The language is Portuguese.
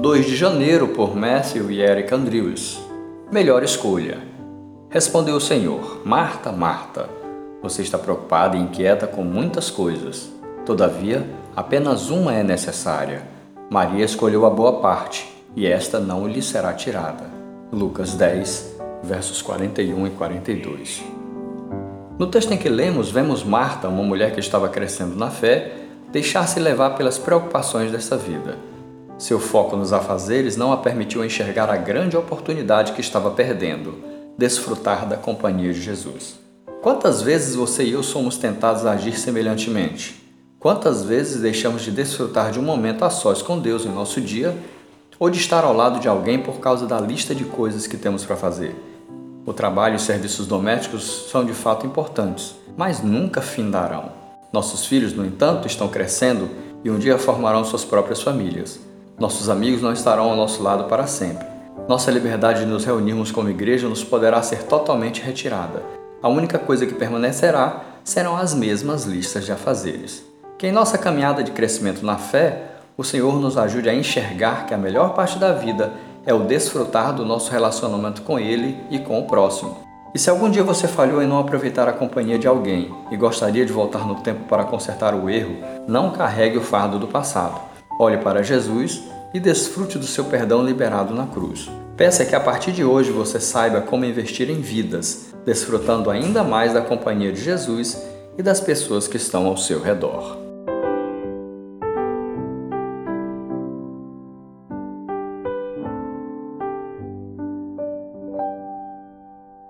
2 de janeiro por Matthew e Eric Andrews. Melhor escolha. Respondeu o Senhor: Marta, Marta, você está preocupada e inquieta com muitas coisas. Todavia, apenas uma é necessária. Maria escolheu a boa parte, e esta não lhe será tirada. Lucas 10, versos 41 e 42. No texto em que lemos, vemos Marta, uma mulher que estava crescendo na fé, deixar-se levar pelas preocupações dessa vida. Seu foco nos afazeres não a permitiu enxergar a grande oportunidade que estava perdendo, desfrutar da companhia de Jesus. Quantas vezes você e eu somos tentados a agir semelhantemente? Quantas vezes deixamos de desfrutar de um momento a sós com Deus em nosso dia ou de estar ao lado de alguém por causa da lista de coisas que temos para fazer? O trabalho e serviços domésticos são de fato importantes, mas nunca findarão. Nossos filhos, no entanto, estão crescendo e um dia formarão suas próprias famílias. Nossos amigos não estarão ao nosso lado para sempre. Nossa liberdade de nos reunirmos como igreja nos poderá ser totalmente retirada. A única coisa que permanecerá serão as mesmas listas de afazeres. Que em nossa caminhada de crescimento na fé, o Senhor nos ajude a enxergar que a melhor parte da vida é o desfrutar do nosso relacionamento com Ele e com o próximo. E se algum dia você falhou em não aproveitar a companhia de alguém e gostaria de voltar no tempo para consertar o erro, não carregue o fardo do passado. Olhe para Jesus e desfrute do seu perdão liberado na cruz. Peça que a partir de hoje você saiba como investir em vidas, desfrutando ainda mais da companhia de Jesus e das pessoas que estão ao seu redor.